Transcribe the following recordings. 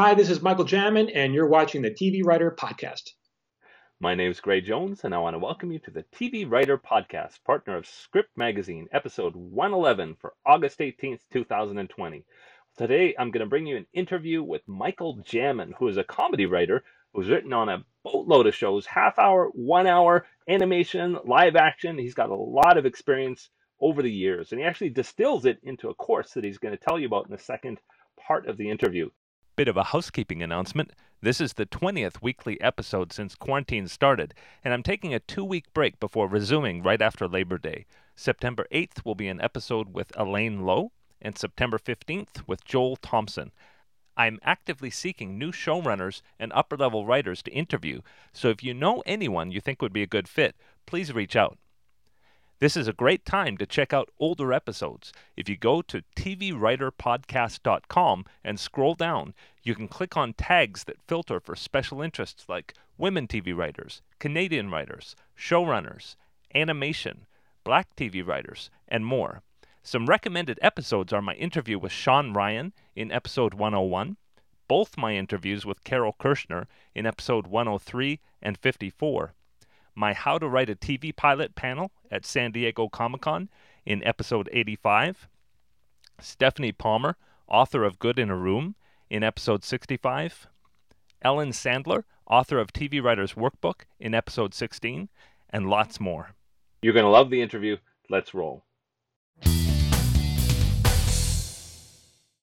Hi, this is Michael Jamin, and you're watching the TV Writer Podcast. My name is Gray Jones, and I want to welcome you to the TV Writer Podcast, partner of Script Magazine, episode 111 for August 18th, 2020. Today, I'm going to bring you an interview with Michael Jamin, who is a comedy writer who's written on a boatload of shows half hour, one hour, animation, live action. He's got a lot of experience over the years, and he actually distills it into a course that he's going to tell you about in the second part of the interview. Bit of a housekeeping announcement. This is the 20th weekly episode since quarantine started, and I'm taking a two week break before resuming right after Labor Day. September 8th will be an episode with Elaine Lowe, and September 15th with Joel Thompson. I'm actively seeking new showrunners and upper level writers to interview, so if you know anyone you think would be a good fit, please reach out. This is a great time to check out older episodes. If you go to tvwriterpodcast.com and scroll down, you can click on tags that filter for special interests like women TV writers, Canadian writers, showrunners, animation, black TV writers, and more. Some recommended episodes are my interview with Sean Ryan in episode 101, both my interviews with Carol Kirschner in episode 103 and 54 my How to Write a TV Pilot panel at San Diego Comic Con in episode 85, Stephanie Palmer, author of Good in a Room, in episode 65, Ellen Sandler, author of TV Writer's Workbook, in episode 16, and lots more. You're going to love the interview. Let's roll.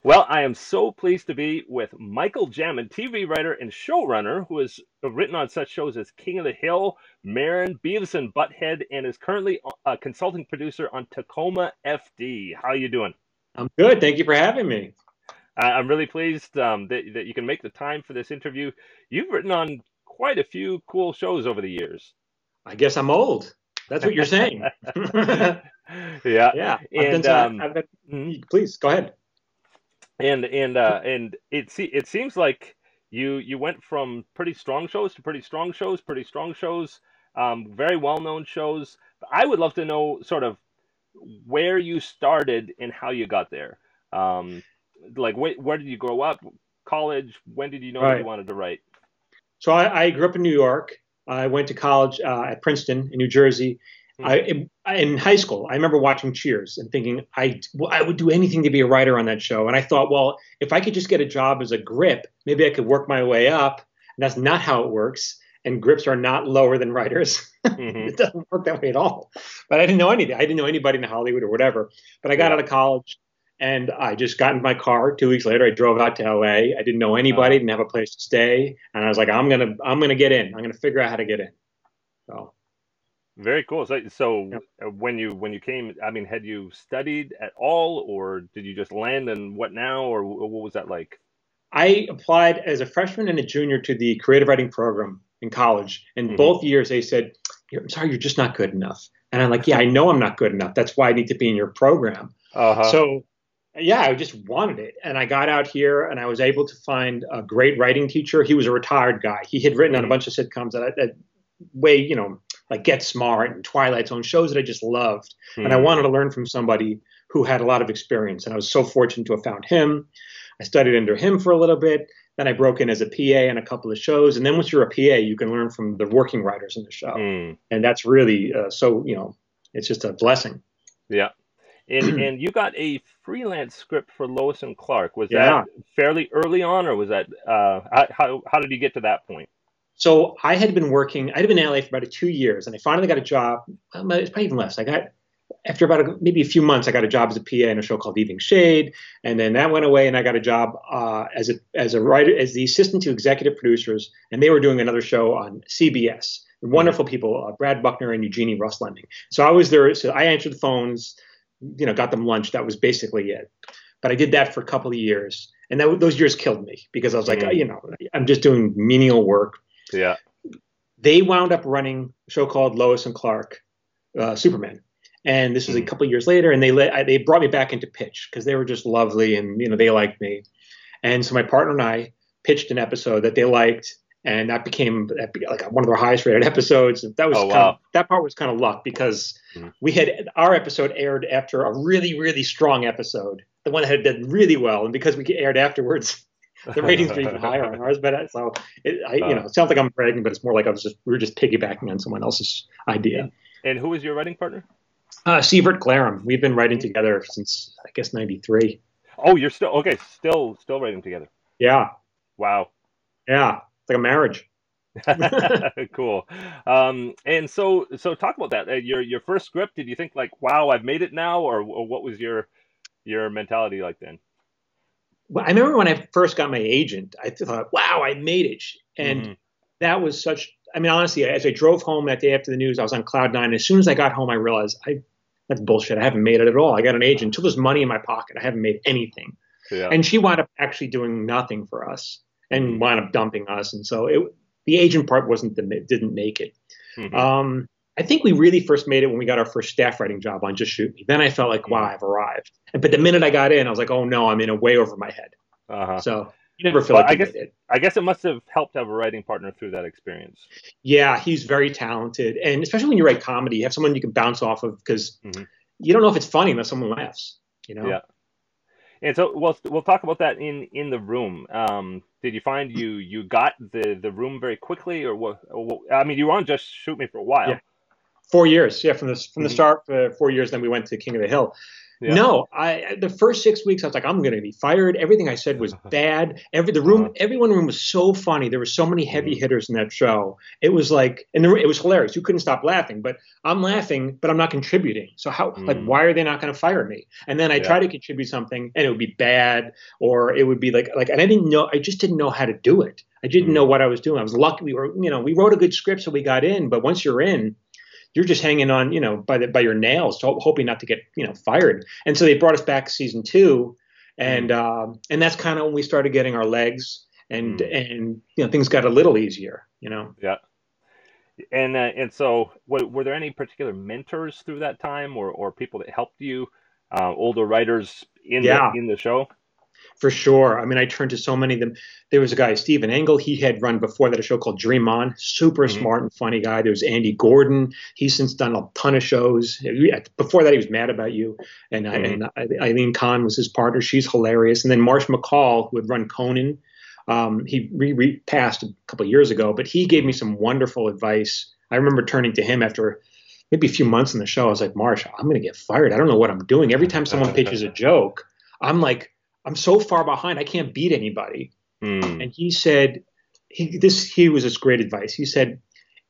Well, I am so pleased to be with Michael Jamin, TV writer and showrunner, who has written on such shows as King of the Hill, Maron, Beavis and Butthead, and is currently a consulting producer on Tacoma FD. How are you doing? I'm good. Thank you for having me. I'm really pleased um, that, that you can make the time for this interview. You've written on quite a few cool shows over the years. I guess I'm old. That's what you're saying. yeah. Yeah. And, um, been, mm-hmm. please go ahead and and uh, and it se- it seems like you you went from pretty strong shows to pretty strong shows, pretty strong shows, um, very well known shows. I would love to know sort of where you started and how you got there. Um, like wh- where did you grow up? College? When did you know right. you wanted to write? So I, I, grew up in New York. I went to college uh, at Princeton in New Jersey, I, in, in, high school, I remember watching Cheers and thinking I, well, I would do anything to be a writer on that show. And I thought, well, if I could just get a job as a grip, maybe I could work my way up. And that's not how it works. And grips are not lower than writers. Mm-hmm. it doesn't work that way at all. But I didn't know anything. I didn't know anybody in Hollywood or whatever. But I got yeah. out of college and I just got in my car. Two weeks later, I drove out to LA. I didn't know anybody, didn't have a place to stay, and I was like, I'm gonna, I'm gonna get in. I'm gonna figure out how to get in. So very cool. So, so yep. Uh, when you when you came, I mean, had you studied at all, or did you just land and what now, or what was that like? I applied as a freshman and a junior to the creative writing program in college, and mm-hmm. both years they said, "I'm sorry, you're just not good enough." And I'm like, "Yeah, I know I'm not good enough. That's why I need to be in your program." Uh-huh. So, yeah, I just wanted it, and I got out here, and I was able to find a great writing teacher. He was a retired guy. He had written mm-hmm. on a bunch of sitcoms that, that way, you know, like Get Smart and Twilight Zone, shows that I just loved. And I hmm. wanted to learn from somebody who had a lot of experience. And I was so fortunate to have found him. I studied under him for a little bit. Then I broke in as a PA on a couple of shows. And then once you're a PA, you can learn from the working writers in the show. Mm. And that's really uh, so, you know, it's just a blessing. Yeah. And, and you got a freelance script for Lois and Clark. Was yeah. that fairly early on, or was that uh, how how did you get to that point? So I had been working, I had been in LA for about two years, and I finally got a job. Um, it's probably even less. I got after about a, maybe a few months, I got a job as a PA in a show called Evening Shade, and then that went away, and I got a job uh, as a as a writer, as the assistant to executive producers, and they were doing another show on CBS. Wonderful people, uh, Brad Buckner and Eugenie Ross-Leming. So I was there. So I answered the phones, you know, got them lunch. That was basically it. But I did that for a couple of years, and that, those years killed me because I was like, mm. you know, I'm just doing menial work yeah. They wound up running a show called Lois and Clark, uh, Superman, and this was mm. a hmm. couple years later. And they let, I, they brought me back into pitch because they were just lovely and you know they liked me. And so my partner and I pitched an episode that they liked, and that became like one of their highest rated episodes. That was oh, wow. of, that part was kind of luck because mm. we had our episode aired after a really really strong episode, the one that had done really well, and because we aired afterwards, the ratings are even higher on ours. But uh, so it, I, you know, it sounds like I'm bragging, but it's more like I was just we were just piggybacking on someone else's idea. And who was your writing partner? Uh, Sievert Glarum. We've been writing together since I guess '93. Oh, you're still okay. Still, still writing together. Yeah. Wow. Yeah, it's like a marriage. cool. Um, and so, so talk about that. Uh, your your first script. Did you think like, wow, I've made it now, or, or what was your your mentality like then? I remember when I first got my agent, I thought, wow, I made it, and mm-hmm. that was such. I mean, honestly, as I drove home that day after the news, I was on cloud nine. As soon as I got home, I realized I that's bullshit. I haven't made it at all. I got an agent until there's money in my pocket. I haven't made anything. Yeah. And she wound up actually doing nothing for us and mm-hmm. wound up dumping us. And so it, the agent part wasn't the didn't make it. Mm-hmm. Um, I think we really first made it when we got our first staff writing job on Just Shoot Me. Then I felt like, wow, mm-hmm. I've arrived. And, but the minute I got in, I was like, oh no, I'm in a way over my head. Uh-huh. So you never feel well, like I guess, it. I guess it must have helped to have a writing partner through that experience. Yeah, he's very talented, and especially when you write comedy, you have someone you can bounce off of because mm-hmm. you don't know if it's funny unless someone laughs. You know. Yeah. And so we'll we'll talk about that in in the room. Um, did you find you you got the the room very quickly, or what? Or I mean, you were on just shoot me for a while. Yeah. Four years, yeah, from the from the mm-hmm. start, uh, four years. Then we went to King of the Hill. Yeah. No, I the first six weeks I was like, I'm going to be fired. Everything I said was bad. Every the room, uh-huh. everyone in the room was so funny. There were so many heavy mm-hmm. hitters in that show. It was like, and it was hilarious. You couldn't stop laughing. But I'm laughing, but I'm not contributing. So how, mm. like, why are they not going to fire me? And then I yeah. try to contribute something, and it would be bad, or it would be like, like, and I didn't know. I just didn't know how to do it. I didn't mm. know what I was doing. I was lucky. We were, you know, we wrote a good script, so we got in. But once you're in, you're just hanging on, you know, by the by your nails, hoping not to get, you know, fired. And so they brought us back season two, and mm. um, and that's kind of when we started getting our legs, and mm. and you know things got a little easier, you know. Yeah. And uh, and so, were, were there any particular mentors through that time, or or people that helped you, uh, older writers in yeah. the in the show? For sure. I mean, I turned to so many of them. There was a guy, Stephen Engel. He had run before that a show called Dream On. Super mm-hmm. smart and funny guy. There was Andy Gordon. He's since done a ton of shows. Before that, he was Mad About You. And, mm-hmm. and Eileen Conn was his partner. She's hilarious. And then Marsh McCall, who had run Conan. Um, he re, re- passed a couple years ago, but he gave me some wonderful advice. I remember turning to him after maybe a few months in the show. I was like, Marsh, I'm going to get fired. I don't know what I'm doing. Every time someone pitches a joke, I'm like, I'm so far behind, I can't beat anybody. Mm. And he said, he, this he was this great advice. He said,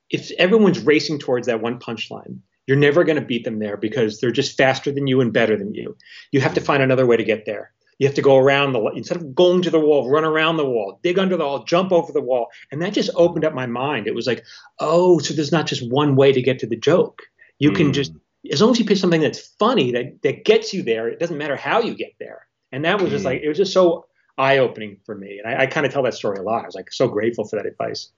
if everyone's racing towards that one punchline, you're never going to beat them there because they're just faster than you and better than you. You have to find another way to get there. You have to go around the instead of going to the wall, run around the wall, dig under the wall, jump over the wall, and that just opened up my mind. It was like, oh, so there's not just one way to get to the joke. You mm. can just as long as you pick something that's funny that that gets you there. It doesn't matter how you get there. And that was just like, it was just so eye opening for me. And I, I kind of tell that story a lot. I was like so grateful for that advice.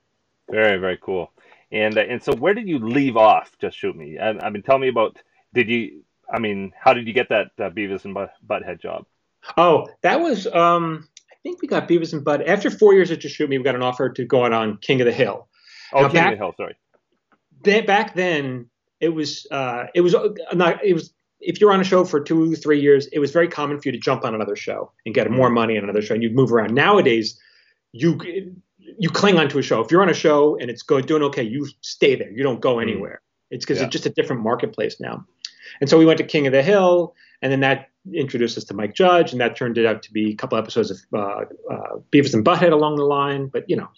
Very, very cool. And, uh, and so where did you leave off? Just shoot me. I, I mean, tell me about, did you, I mean, how did you get that uh, Beavis and Butt, Butthead job? Oh, that was, um, I think we got Beavis and Butt. After four years at Just Shoot Me, we got an offer to go out on King of the Hill. Oh, now, King back, of the Hill, sorry. Back then, it was, uh, it was uh, not, it was if you're on a show for two, three years, it was very common for you to jump on another show and get more money on another show, and you'd move around. Nowadays, you you cling onto a show. If you're on a show and it's going doing okay, you stay there. You don't go mm. anywhere. It's because yeah. it's just a different marketplace now. And so we went to King of the Hill, and then that introduced us to Mike Judge, and that turned it out to be a couple episodes of uh, uh, Beavis and Butthead along the line. But you know,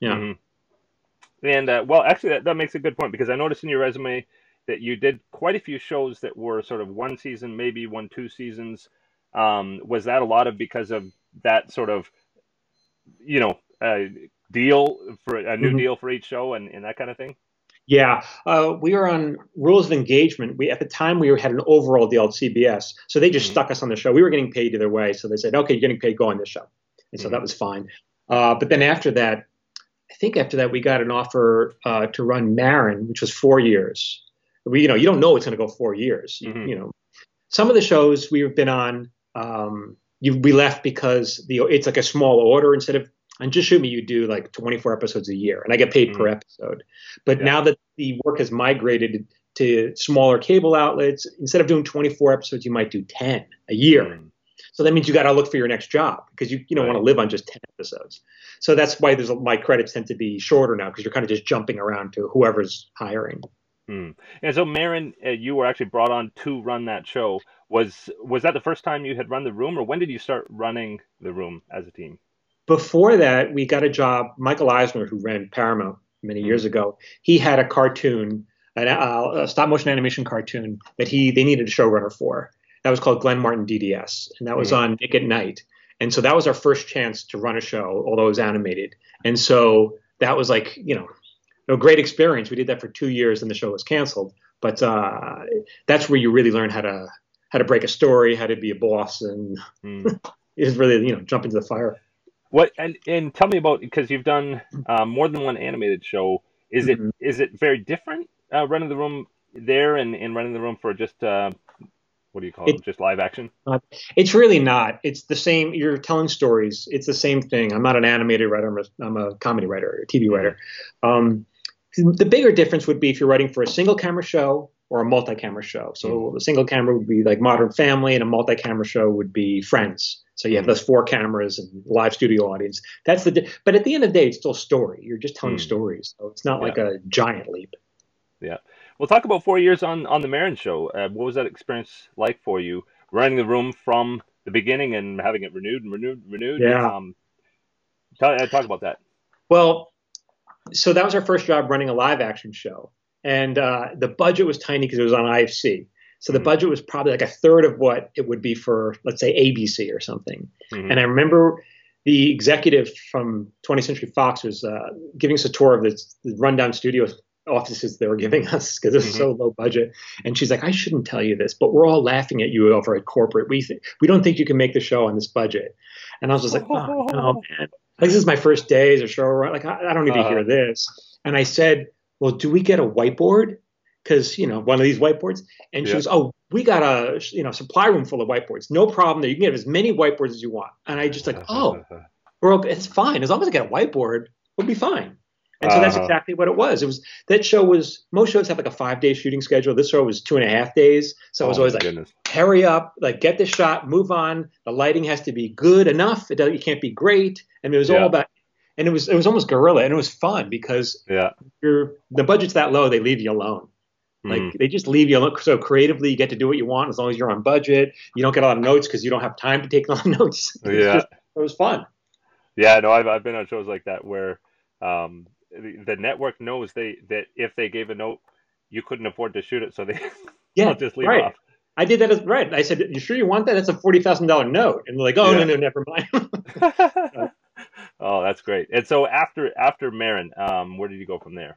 yeah. Mm-hmm. And uh, well, actually, that, that makes a good point because I noticed in your resume that you did quite a few shows that were sort of one season, maybe one, two seasons. Um, was that a lot of because of that sort of, you know, uh, deal for a new mm-hmm. deal for each show and, and that kind of thing? Yeah, uh, we were on rules of engagement. We at the time we had an overall deal at CBS, so they just mm-hmm. stuck us on the show. We were getting paid either way, so they said, "Okay, you're getting paid. Go on this show," and so mm-hmm. that was fine. Uh, but then after that, I think after that we got an offer uh, to run Maron, which was four years we, you know, you don't know it's going to go four years. Mm-hmm. You know, some of the shows we've been on, um, you, we left because the it's like a small order instead of on just shoot me you do like 24 episodes a year and i get paid mm-hmm. per episode but yeah. now that the work has migrated to smaller cable outlets instead of doing 24 episodes you might do 10 a year mm-hmm. so that means you got to look for your next job because you you don't right. want to live on just 10 episodes. So that's why there's my credits tend to be shorter now because you're kind of just jumping around to whoever's hiring. Hmm. And so, Maron, uh, you were actually brought on to run that show. Was was that the first time you had run the room, or when did you start running the room as a team? Before that, we got a job. Michael Eisner, who ran Paramount many mm-hmm. years ago, he had a cartoon, a, a stop motion animation cartoon that he they needed a showrunner for. That was called Glenn Martin DDS, and that was mm-hmm. on Nick at Nite. And so that was our first chance to run a show, although it was animated. And so that was like, you know, a great experience. We did that for two years, and the show was canceled. But uh, that's where you really learn how to how to break a story, how to be a boss, and mm. is really you know jump into the fire. What and and tell me about because you've done uh, more than one animated show. Is mm-hmm. it is it very different uh, running the room there and, and running the room for just uh, what do you call it? it? Just live action? Uh, it's really not. It's the same. You're telling stories. It's the same thing. I'm not an animated writer. I'm a, I'm a comedy writer, a TV writer. Um, the bigger difference would be if you're writing for a single camera show or a multi-camera show. So a single camera would be like Modern Family, and a multi-camera show would be Friends. So you have those four cameras and live studio audience. That's the. Di- but at the end of the day, it's still story. You're just telling mm. stories, so it's not yeah. like a giant leap. Yeah. Well, talk about four years on on the Maron show. Uh, what was that experience like for you, running the room from the beginning and having it renewed and renewed, renewed? Yeah. Um, talk, uh, talk about that. Well, so that was our first job running a live action show and uh, the budget was tiny because it was on IFC. So the mm-hmm. budget was probably like a third of what it would be for, let's say, ABC or something. Mm-hmm. And I remember the executive from 20th Century Fox was uh, giving us a tour of the, the rundown studio offices they were giving us because it was mm-hmm. so low budget. And she's like, I shouldn't tell you this, but we're all laughing at you over at corporate. We think we don't think you can make the show on this budget. And I was just like, oh, no, man. Like, this is my first day as a show. Like, I, I don't need uh-huh. to hear this. And I said, well, do we get a whiteboard? Because you know, one of these whiteboards. And she yeah. goes, oh, we got a you know supply room full of whiteboards. No problem there. You can get as many whiteboards as you want. And I just like, oh, we're okay. It's fine as long as I get a whiteboard, we'll be fine. And so that's uh-huh. exactly what it was. It was that show was most shows have like a five day shooting schedule. This show was two and a half days. So it was oh, always like goodness. hurry up, like get the shot, move on. The lighting has to be good enough. It, it can't be great. And it was yeah. all about and it was it was almost guerrilla and it was fun because yeah you're the budget's that low they leave you alone like mm. they just leave you alone so creatively you get to do what you want as long as you're on budget you don't get a lot of notes because you don't have time to take a lot of notes yeah just, it was fun yeah no I've, I've been on shows like that where um, the, network knows they that if they gave a note you couldn't afford to shoot it so they yeah just leave right. off I did that as right. I said, "You sure you want that? That's a forty thousand dollar note." And they're like, "Oh yeah. no, no, never mind." oh, that's great. And so after after Maron, um, where did you go from there?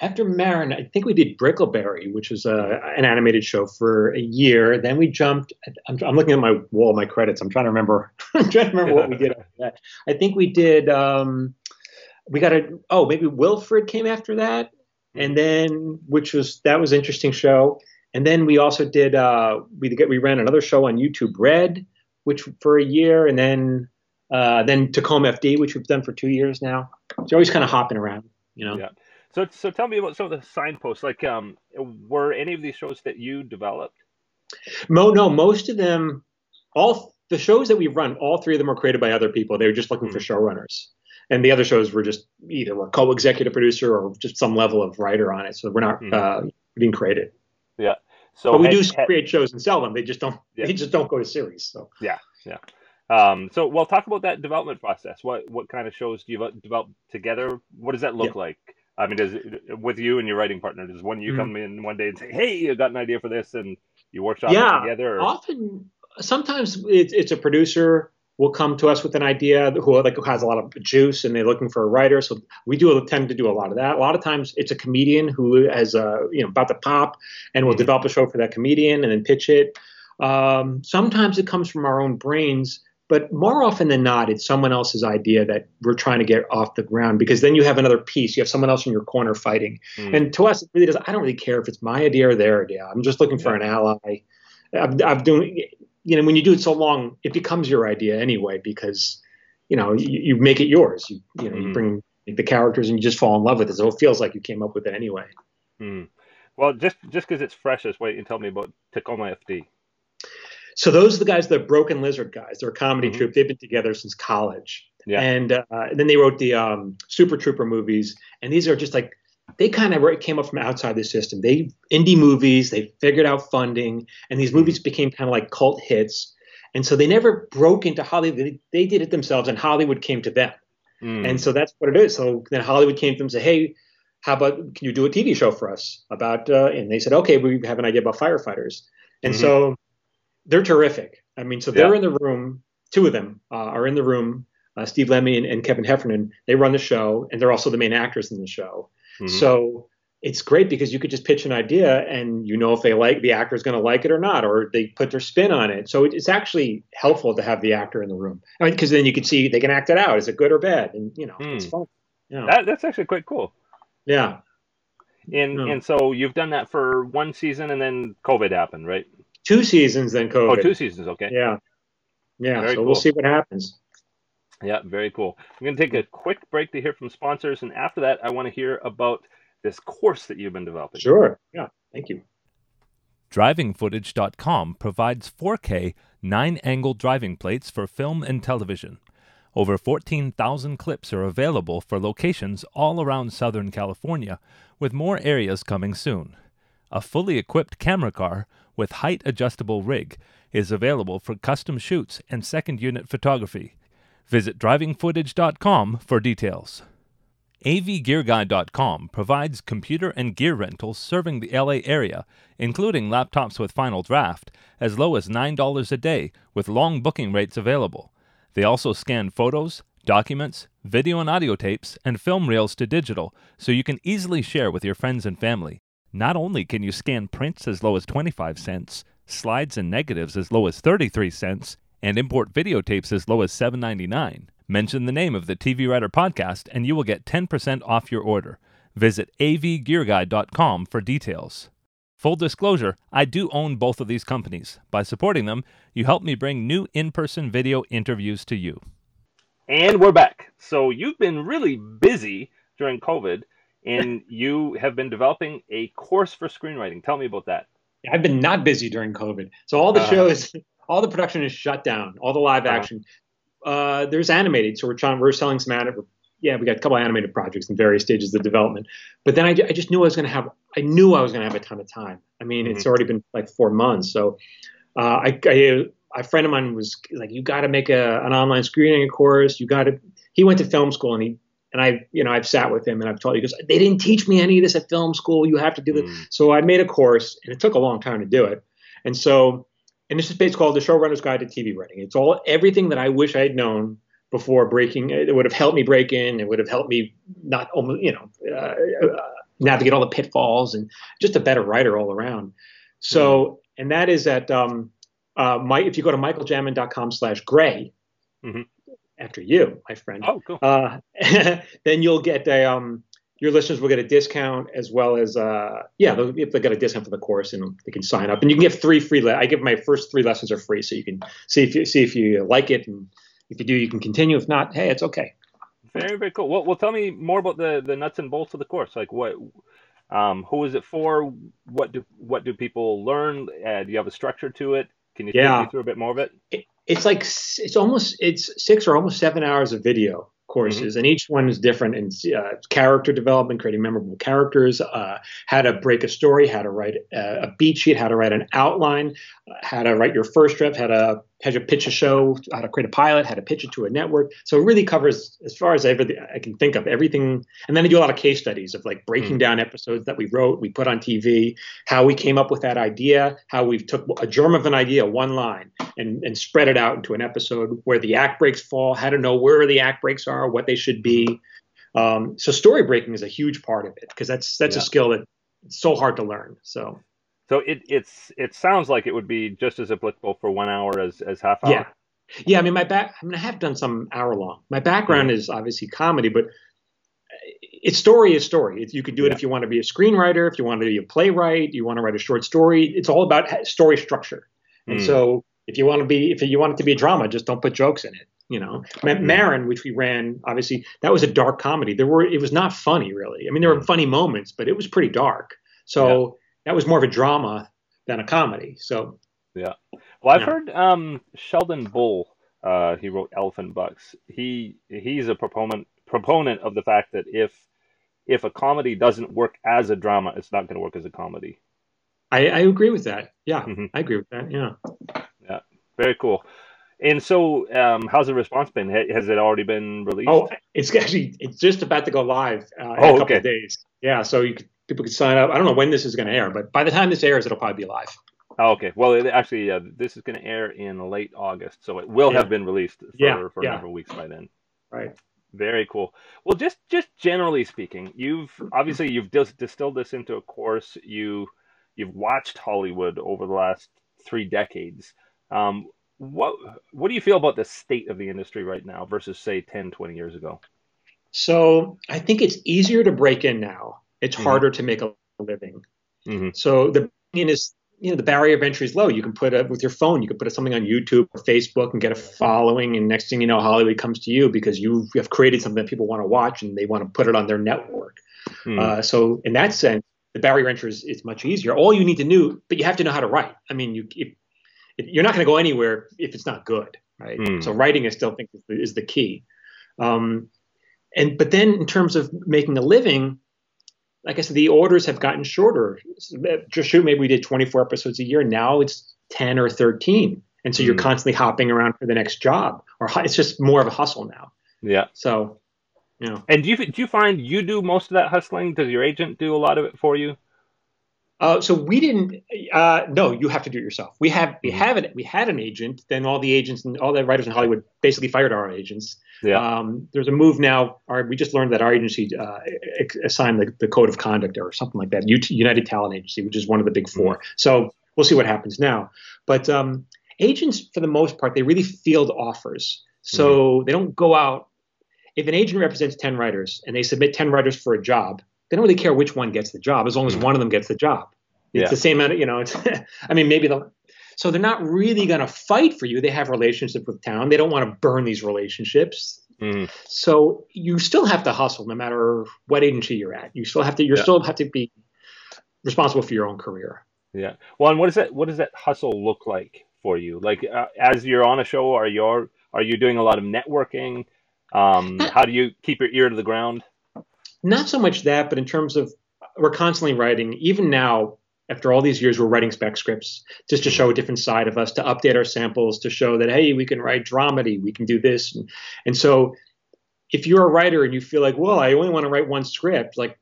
After Maron, I think we did Brickleberry, which was uh, an animated show for a year. Then we jumped. I'm, I'm, looking at my wall, my credits. I'm trying to remember. I'm trying to remember what we did after that. I think we did. Um, we got a. Oh, maybe Wilfred came after that, and hmm. then which was that was interesting show. And then we also did. Uh, we get we ran another show on YouTube, Red, which for a year, and then uh, then Tacoma FD, which we've done for two years now. So always kind of hopping around, you know. Yeah. So so tell me about some of the signposts. Like, um, were any of these shows that you developed? Mo, no, most of them, all the shows that we've run, all three of them were created by other people. They were just looking mm-hmm. for showrunners, and the other shows were just either a co-executive producer or just some level of writer on it. So we're not mm-hmm. uh, being created. Yeah. So but we had, do create shows and sell them. They just don't. Yeah. They just don't go to series. So yeah, yeah. Um, so, well, talk about that development process. What what kind of shows do you develop together? What does that look yeah. like? I mean, does it, with you and your writing partner, does one you mm-hmm. come in one day and say, "Hey, I got an idea for this," and you workshop yeah, it together? Or? Often, sometimes it's, it's a producer will come to us with an idea who like has a lot of juice and they're looking for a writer. So we do tend to do a lot of that. A lot of times it's a comedian who has a you know about to pop and will mm-hmm. develop a show for that comedian and then pitch it. Um, sometimes it comes from our own brains but more often than not, it's someone else's idea that we're trying to get off the ground because then you have another piece. You have someone else in your corner fighting. Mm. And to us, it really does. I don't really care if it's my idea or their idea. I'm just looking for an ally. I'm, I'm, doing, you know, when you do it so long, it becomes your idea anyway because, you know, you, you make it yours. You, you know, mm. you bring the characters and you just fall in love with it. So it feels like you came up with it anyway. Mm. Well, just just because it's fresh, let's wait and tell me about Tacoma FD. So those are the guys, the Broken Lizard guys. They're a comedy Mhm. troupe. They've been together since college. Yeah. And, uh, and then they wrote the um, Super Trooper movies, and these are just like they kind of came up from outside the system. They indie movies. They figured out funding, and these movies became kind of like cult hits. And so they never broke into Hollywood. They, they did it themselves, and Hollywood came to them. Mm. And so that's what it is. So then Hollywood came to them and said, "Hey, how about can you do a TV show for us about?" Uh, and they said, "Okay, we have an idea about firefighters." And Mhm. so they're terrific. I mean, so they're Yeah. in the room. Two of them uh, are in the room. Uh, Steve Lemme and, and Kevin Heffernan. They run the show, and they're also the main actors in the show. Mhm. So it's great because you could just pitch an idea, and you know if they like the actor is going to like it or not, or they put their spin on it. So it's actually helpful to have the actor in the room. I mean, because then you can see they can act it out. Is it good or bad? And you know, it's Hmm. fun. Yeah. that, that's actually quite cool. yeah. And and so you've done that for one season, and then COVID happened, right? Two seasons, then COVID. Oh, two seasons. Okay. Yeah. Yeah. Very so cool. we'll see what happens. Yeah, very cool. I'm going to take a mm. quick break to hear from sponsors, and after that, I want to hear about this course that you've been developing. Sure. Yeah. Thank you. DrivingFootage.com provides 4K 9 angle driving plates for film and television. Over 14,000 clips are available for locations all around Southern California, with more areas coming soon. A fully equipped camera car with height adjustable rig is available for custom shoots and second unit photography. Visit drivingfootage.com for details. AVGearGuide.com provides computer and gear rentals serving the LA area, including laptops with Final Draft, as low as $9 a day with long booking rates available. They also scan photos, documents, video and audio tapes, and film reels to digital so you can easily share with your friends and family. Not only can you scan prints as low as 25 cents, slides and negatives as low as 33 cents, and import videotapes as low as $7.99. Mention the name of the TV Writer podcast and you will get 10% off your order. Visit avgearguide.com for details. Full disclosure, I do own both of these companies. By supporting them, you help me bring new in person video interviews to you. And we're back. So you've been really busy during COVID, and you have been developing a course for screenwriting. Tell me about that. I've been not busy during COVID. So all the Uh-huh. shows, all the production is shut down. All the live Uh-huh. action. Uh, there's animated, so we're trying. We're selling some animated. Yeah, we got a couple of animated projects in various stages of development. But then I, I just knew I was going to have. I knew I was going to have a ton of time. I mean, it's already been like four months. So uh, I, I, a friend of mine was like, "You got to make a, an online screening course. You got to." He went to film school, and he and I, you know, I've sat with him, and I've told you because they didn't teach me any of this at film school. You have to do it. Mm. So I made a course, and it took a long time to do it. And so, and this is basically called the Showrunner's Guide to TV Writing. It's all everything that I wish I had known before breaking. It would have helped me break in. It would have helped me not, almost, you know, uh, uh, navigate all the pitfalls and just a better writer all around. So, and that is at um, uh, my. If you go to michaeljamin.com slash gray Mhm. after you, my friend, Oh, cool. uh, then you'll get a um, your listeners will get a discount as well as uh, yeah they'll, they'll get a discount for the course and they can sign up and you can give three free. Le- I give my first three lessons are free, so you can see if you see if you like it and if you do you can continue. If not, hey, it's okay. Very, very cool. Well, well, tell me more about the the nuts and bolts of the course. Like what, um, who is it for? What do what do people learn? Uh, do you have a structure to it? Can you take Yeah. me through a bit more of it? It, it's like it's almost it's six or almost seven hours of video courses and each one is different in uh, character development creating memorable characters uh, how to break a story how to write a, a beat sheet how to write an outline uh, how to write your first draft how to how to pitch a show how to create a pilot how to pitch it to a network so it really covers as far as everything i can think of everything and then i do a lot of case studies of like breaking Mm. down episodes that we wrote we put on tv how we came up with that idea how we took a germ of an idea one line and, and spread it out into an episode where the act breaks fall, how to know where the act breaks are, what they should be. Um, so story breaking is a huge part of it because that's that's Yeah. a skill that it's so hard to learn. So So it it's it sounds like it would be just as applicable for one hour as as half hour. yeah, yeah. I mean, my back. I mean, I have done some hour long. My background is obviously comedy, but it's story is story. It's, you could do it Yeah. if you want to be a screenwriter, if you want to be a playwright, you want to write a short story. It's all about story structure. And Mm. so if you want to be, if you want it to be a drama, just don't put jokes in it. You know, Mm. Maron, which we ran, obviously that was a dark comedy. There were, it was not funny really. I mean, there were Mm. funny moments, but it was pretty dark. So that was more of a drama than a comedy. So yeah, Well, I've Yeah. heard um, Sheldon Bull. Uh, he wrote Elephant Bucks. He he's a proponent proponent of the fact that if if a comedy doesn't work as a drama, it's not going to work as a comedy. I, I agree with that. Yeah, Mhm. I agree with that. Yeah. Yeah. Very cool. And so, um, how's the response been? Has it already been released? Oh, it's actually it's just about to go live uh, in Oh, a couple okay. of days. Yeah, so you could, people could sign up. I don't know when this is going to air, but by the time this airs, it'll probably be live. Oh, okay. Well, it, actually, uh, this is going to air in late August, so it will Yeah. have been released for, Yeah, for a yeah. number of weeks by then. Right. Very cool. Well, just just generally speaking, you've obviously you've dis- distilled this into a course. You you've watched Hollywood over the last three decades. Um, what what do you feel about the state of the industry right now versus say 10, 20 years ago? So I think it's easier to break in now. It's Mhm. harder to make a living. hmm So the in is you know the barrier of entry is low. You can put it with your phone. You can put something on YouTube or Facebook and get a following, and next thing you know, Hollywood comes to you because you have created something that people want to watch and they want to put it on their network. Hmm. Uh, so in that sense, the barrier entry is, is much easier. All you need to know, but you have to know how to write. I mean, you if, if, you're not going to go anywhere if it's not good, right? Mm. So writing, I still think is the, is the key. Um, and but then in terms of making a living, like I said, the orders have gotten shorter. Just shoot, maybe we did 24 episodes a year. Now it's 10 or 13, and so you're Mm. constantly hopping around for the next job, or it's just more of a hustle now. yeah. So, you know. And do you do you find you do most of that hustling? Does your agent do a lot of it for you? Uh, so we didn't. Uh, no, you have to do it yourself. We have we Mhm. have it. We had an agent. Then all the agents and all the writers in Hollywood basically fired our agents. Yeah. Um, there's a move now. Our, we just learned that our agency uh, assigned the, the code of conduct or something like that. United Talent Agency, which is one of the big 4 So we'll see what happens now. But um, agents, for the most part, they really field offers. So they don't go out. If an agent represents ten writers and they submit ten writers for a job, they don't really care which one gets the job as long as Mhm. one of them gets the job. It's Yeah. the same amount you know, it's, I mean, maybe they'll, so they're not really going to fight for you. They have relationships with town. They don't want to burn these relationships. Mhm. So you still have to hustle no matter what agency you're at. You still have to, you Yeah. still have to be responsible for your own career. Yeah. Well, and what does that what does that hustle look like for you? Like uh, as you're on a show, are you are you doing a lot of networking? Um, how do you keep your ear to the ground? Not so much that, but in terms of we're constantly writing, even now, after all these years, we're writing spec scripts just to show a different side of us, to update our samples, to show that, hey, we can write dramedy, we can do this. And, and so if you're a writer and you feel like, well, I only want to write one script, like,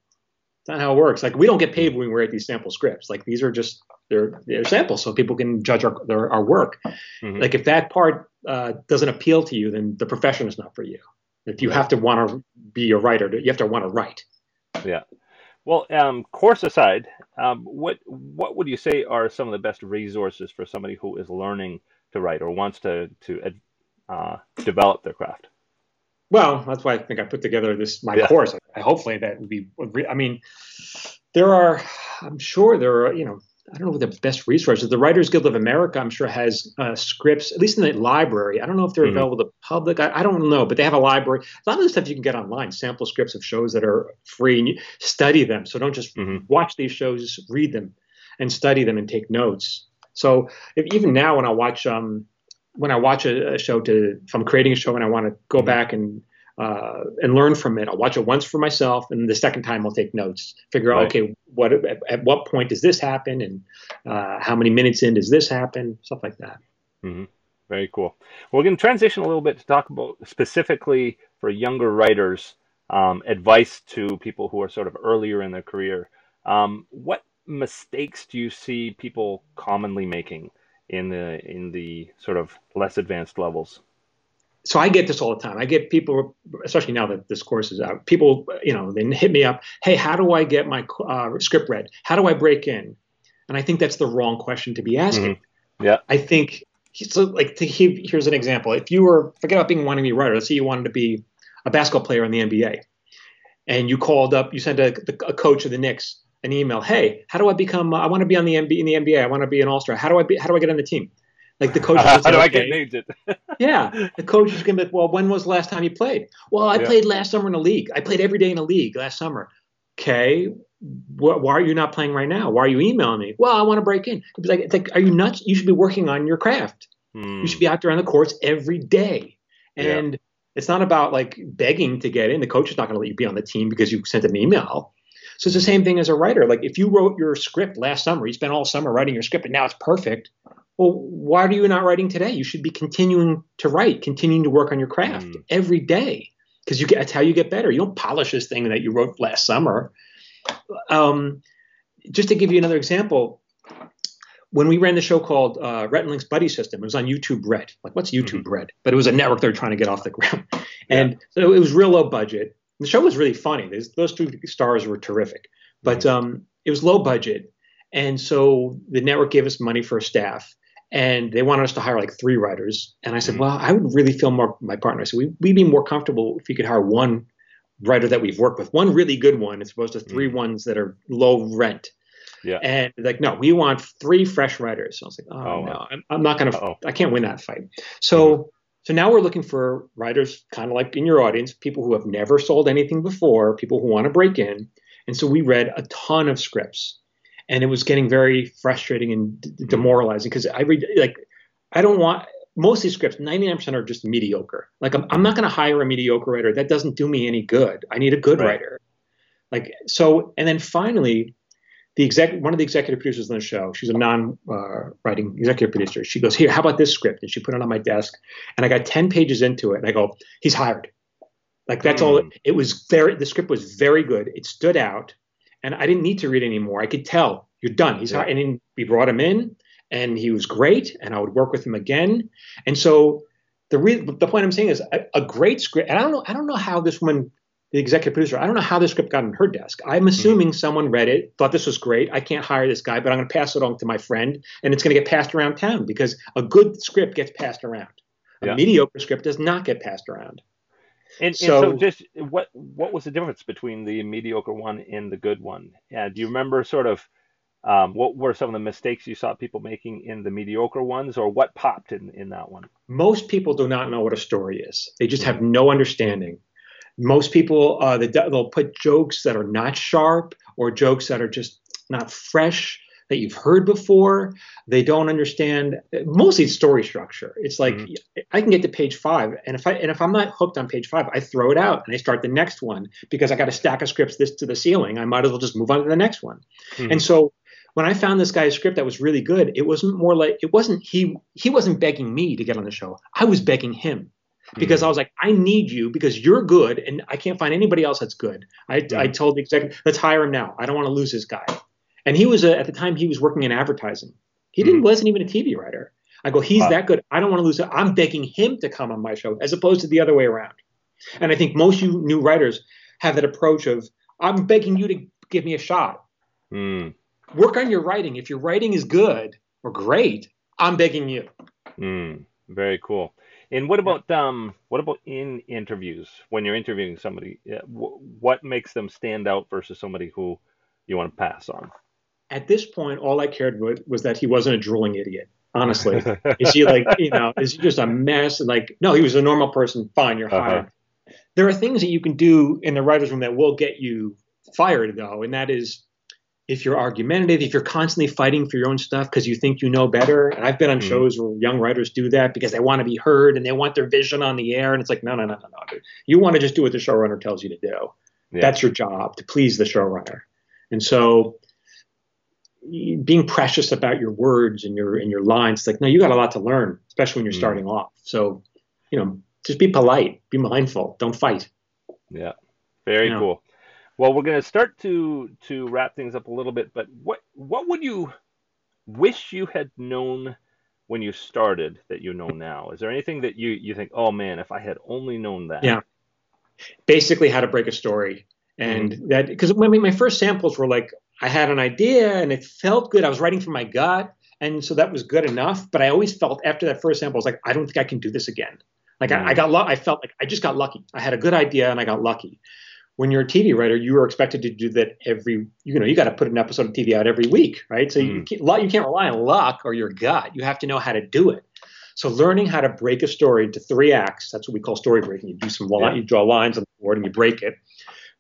that's not how it works. Like, we don't get paid when we write these sample scripts. Like, these are just, they're, they're samples so people can judge our, their, our work. Mhm. Like, if that part uh, doesn't appeal to you, then the profession is not for you. If you have to want to be a writer, you have to want to write. Well, um, course aside, um, what what would you say are some of the best resources for somebody who is learning to write or wants to to uh, develop their craft? Well, that's why I think I put together this my Yeah. course. I, hopefully that would be. I mean, there are. I'm sure there are. You know, I don't know what the best resources. The Writers Guild of America, I'm sure, has uh, scripts, at least in the library. I don't know if they're Mhm. available to the public. I, I don't know, but they have a library. A lot of the stuff you can get online, sample scripts of shows that are free, and you study them. So don't just Mhm. watch these shows, read them, and study them and take notes. So if, even now, when I watch um, when I watch a, a show to if I'm creating a show and I want to go Mhm. back and uh, and learn from it, I'll watch it once for myself, and the second time I'll take notes. Figure out Right. okay, what at, at what point does this happen, and uh, how many minutes in does this happen, stuff like that. Very cool. We're going to transition a little bit to talk about specifically for younger writers, um, advice to people who are sort of earlier in their career. Um, what mistakes do you see people commonly making in the in the sort of less advanced levels? So I get this all the time. I get people, especially now that this course is out, people, you know, they hit me up. Hey, how do I get my uh, script read? How do I break in? And I think that's the wrong question to be asking. Yeah. I think so. Like, to, he- here's an example. If you were forget about being wanting to be a writer. Let's say you wanted to be a basketball player in the NBA, and you called up, you sent a, a coach of the Knicks an email. Hey, how do I become? I want to be on the NBA in the NBA. I want to be an All Star. How do I be? How do I get on the team? Like the coach. How would say, do I get named it? Yeah, the coach is going to be like, well, when was the last time you played? Well, I Yeah. played last summer in a league. I played every day in a league last summer. Okay, why are you not playing right now? Why are you emailing me? Well, I want to break in. It's like, it's like, are you nuts? You should be working on your craft. Hmm. You should be out there on the courts every day. Yeah. And it's not about like begging to get in. The coach is not going to let you be on the team because you sent an email. So it's the same thing as a writer. Like if you wrote your script last summer, you spent all summer writing your script and now it's perfect. Well, why are you not writing today? You should be continuing to write, continuing to work on your craft Mm. every day because you get that's how you get better. You don't polish this thing that you wrote last summer. Um, just to give you another example, when we ran the show called uh, Link's Buddy System, it was on YouTube Red. Like, what's YouTube Red? But it was a network they were trying to get off the ground, and so it was real low budget. The show was really funny. Those, those two stars were terrific, but um, it was low budget, and so the network gave us money for staff, and they wanted us to hire like three writers. And I said, Mhm. well, I would really feel more. My partner I said, we, we'd be more comfortable if you could hire one writer that we've worked with, one really good one, as opposed to three Mm. ones that are low rent. Yeah. And like, no, we want three fresh writers. So I was like, oh, Oh, no, wow. I'm, I'm not going to, I can't win that fight. So, so now we're looking for writers, kind of like in your audience, people who have never sold anything before, people who want to break in. And so we read a ton of scripts, and it was getting very frustrating and demoralizing because I read like, I don't want most of these scripts. 99% are just mediocre. Like I'm, I'm not going to hire a mediocre writer. That doesn't do me any good. I need a good Right. writer. Like so, and then finally, the exec one of the executive producers on the show, she's a non-writing executive producer. She goes, "Here, how about this script?" And she put it on my desk, and I got ten pages into it, and I go, "He's hired." Like that's all. Hmm. It, it was very. The script was very good. It stood out, and I didn't need to read anymore. I could tell you're done. He's Yeah. and then we brought him in, and he was great, and I would work with him again. And so the re- the point I'm saying is a, a great script. And I don't know. I don't know how this woman the executive producer. I don't know how this script got on her desk. I'm mm-hmm. assuming someone read it, thought this was great. I can't hire this guy, but I'm going to pass it on to my friend, and it's going to get passed around town because a good script gets passed around. A Yeah. mediocre script does not get passed around. And, and so, So- just what what was the difference between the mediocre one and the good one? Yeah, do you remember sort of um, what were some of the mistakes you saw people making in the mediocre ones, or what popped in, in that one? Most people do not know what a story is. They just have no understanding. Most people, uh, they, they'll put jokes that are not sharp or jokes that are just not fresh that you've heard before. They don't understand. Mostly it's story structure. It's like Mhm. I can get to page five, and if I and if I'm not hooked on page five, I throw it out and I start the next one because I got a stack of scripts this to the ceiling. I might as well just move on to the next one. Mhm. And so when I found this guy's script that was really good, it wasn't more like it wasn't he he wasn't begging me to get on the show. I was begging him because I was like, I need you because you're good and I can't find anybody else that's good. I, I Mhm. told the executive, let's hire him now. I don't want to lose this guy. And he was a, at the time he was working in advertising. He didn't wasn't even a TV writer. I go, he's Wow. that good. I don't want to lose it. I'm begging him to come on my show as opposed to the other way around. And I think most you new writers have that approach of I'm begging you to give me a shot. Mm, Work on your writing. If your writing is good or great, I'm begging you. mm, very cool. And what about um what about in interviews when you're interviewing somebody? What makes them stand out versus somebody who you want to pass on? At this point, all I cared was, was that he wasn't a drooling idiot. Honestly, is he like you know is he just a mess? And like no, he was a normal person. Fine, you're Uh-huh. hired. There are things that you can do in the writers' room that will get you fired, though, and that is if you're argumentative, if you're constantly fighting for your own stuff because you think you know better. And I've been on Mhm. shows where young writers do that because they want to be heard and they want their vision on the air, and it's like no, no, no, no, no. dude. You want to just do what the showrunner tells you to do. Yeah. That's your job to please the showrunner. And so being precious about your words and your and your lines, it's like, no, you got a lot to learn, especially when you're Mm. starting off. So, you know, just be polite, be mindful, don't fight. Yeah, very Yeah. cool. Well, we're going to start to to wrap things up a little bit, but what what would you wish you had known when you started that you know now? Is there anything that you you think, oh man, if I had only known that? Yeah. Basically, how to break a story. And that, because I mean, my first samples were like, I had an idea and it felt good. I was writing from my gut. And so that was good enough. But I always felt after that first sample, I was like, I don't think I can do this again. Like I, I Mm. got, lu- I felt like I just got lucky. I had a good idea and I got lucky. When you're a TV writer, you are expected to do that every, you know, you got to put an episode of TV out every week, right? So you, Mm. can't, you can't rely on luck or your gut. You have to know how to do it. So learning how to break a story into three acts, that's what we call story breaking. You do some, Yeah. you draw lines on the board and you break it.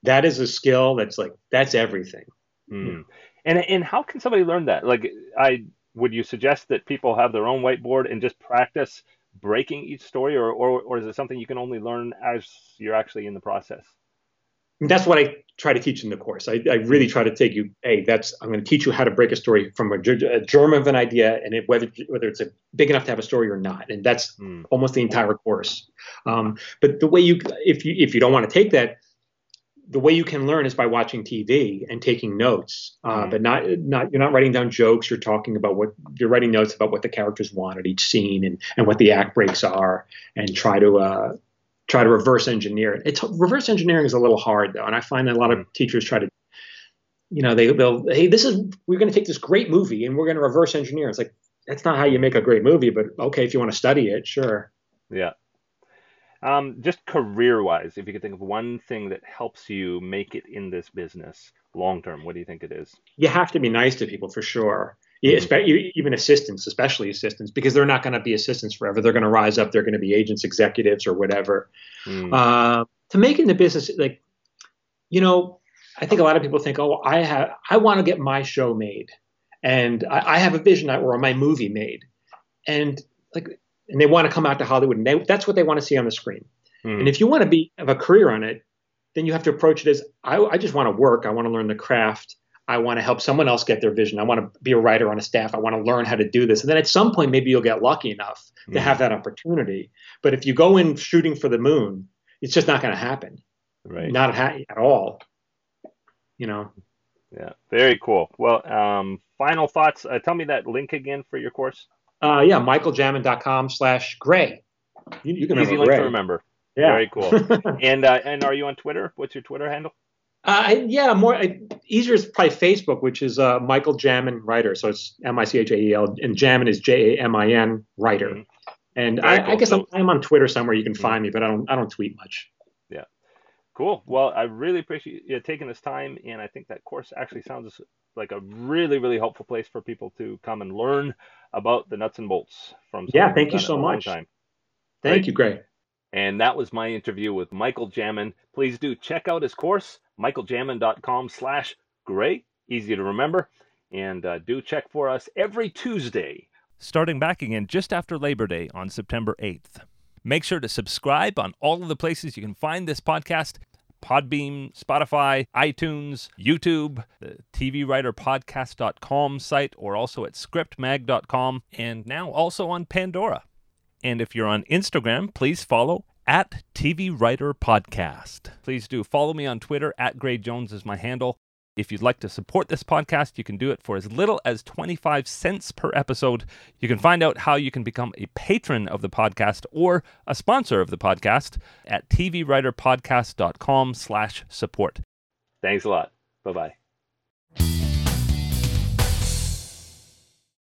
That is a skill that's like, that's everything. Mm. And and how can somebody learn that? Like, I would you suggest that people have their own whiteboard and just practice breaking each story, or or, or is it something you can only learn as you're actually in the process? that's what I try to teach in the course. I, I really try to take you, hey, that's I'm going to teach you how to break a story from a, a germ of an idea, and it, whether whether it's a, big enough to have a story or not, and that's mm. almost the entire course. Um, but the way you, if you if you don't want to take that, the way you can learn is by watching TV and taking notes, uh, mm. but not not you're not writing down jokes. You're talking about what you're writing notes about what the characters want at each scene and and what the act breaks are, and try to uh, try to reverse engineer it. It's reverse engineering is a little hard though, and I find that a lot of mm. teachers try to, you know, they they'll hey, this is we're going to take this great movie and we're going to reverse engineer. It's like that's not how you make a great movie, but okay, if you want to study it, sure. Yeah. Um, just career wise, if you could think of one thing that helps you make it in this business long term, what do you think it is? You have to be nice to people for sure. Mm-hmm. even assistants, especially assistants, because they're not going to be assistants forever. They're going to rise up. They're going to be agents, executives, or whatever. Mm. Uh, to make in the business, like, you know, I think a lot of people think, oh, I have, I want to get my show made, and I, I have a vision or my movie made, and like, and they want to come out to Hollywood, and they, that's what they want to see on the screen. Mm. And if you want to be have a career on it, then you have to approach it as I, I just want to work. I want to learn the craft. I want to help someone else get their vision. I want to be a writer on a staff. I want to learn how to do this. And then at some point, maybe you'll get lucky enough to mm. have that opportunity. But if you go in shooting for the moon, it's just not going to happen. Right. Not at, at all. You know. Yeah. Very cool. Well, um, final thoughts. Uh, tell me that link again for your course. Uh, yeah, michaeljamin.com slash gray. You, you can Easy link gray. to remember. Yeah. Very cool. and uh, and are you on Twitter? What's your Twitter handle? Uh, yeah, more easier is probably Facebook, which is uh, Michael Jamin Writer. So it's M I C H A E L, and Jamin is J A M I N Writer. Mm-hmm. And I, cool. I, guess so, I'm, I'm, on Twitter somewhere. You can mm-hmm. find me, but I don't I don't tweet much. Cool. Well, I really appreciate you taking this time, and I think that course actually sounds like a really really helpful place for people to come and learn about the nuts and bolts from. Yeah, thank you so much. Thank Great. you, Greg. And that was my interview with Michael Jamin. Please do check out his course, michaeljamin.com slash gray. Easy to remember. And uh, do check for us every Tuesday. Starting back again just after Labor Day on September 8th. Make sure to subscribe on all of the places you can find this podcast Podbean, Spotify, iTunes, YouTube, the TVWriterPodcast.com site, or also at scriptmag.com, and now also on Pandora. And if you're on Instagram, please follow at TV Writer Podcast. Please do follow me on Twitter at Gray Jones is my handle. If you'd like to support this podcast, you can do it for as little as 25 cents per episode. You can find out how you can become a patron of the podcast or a sponsor of the podcast at tvwriterpodcast.com slash support. Thanks a lot. Bye-bye.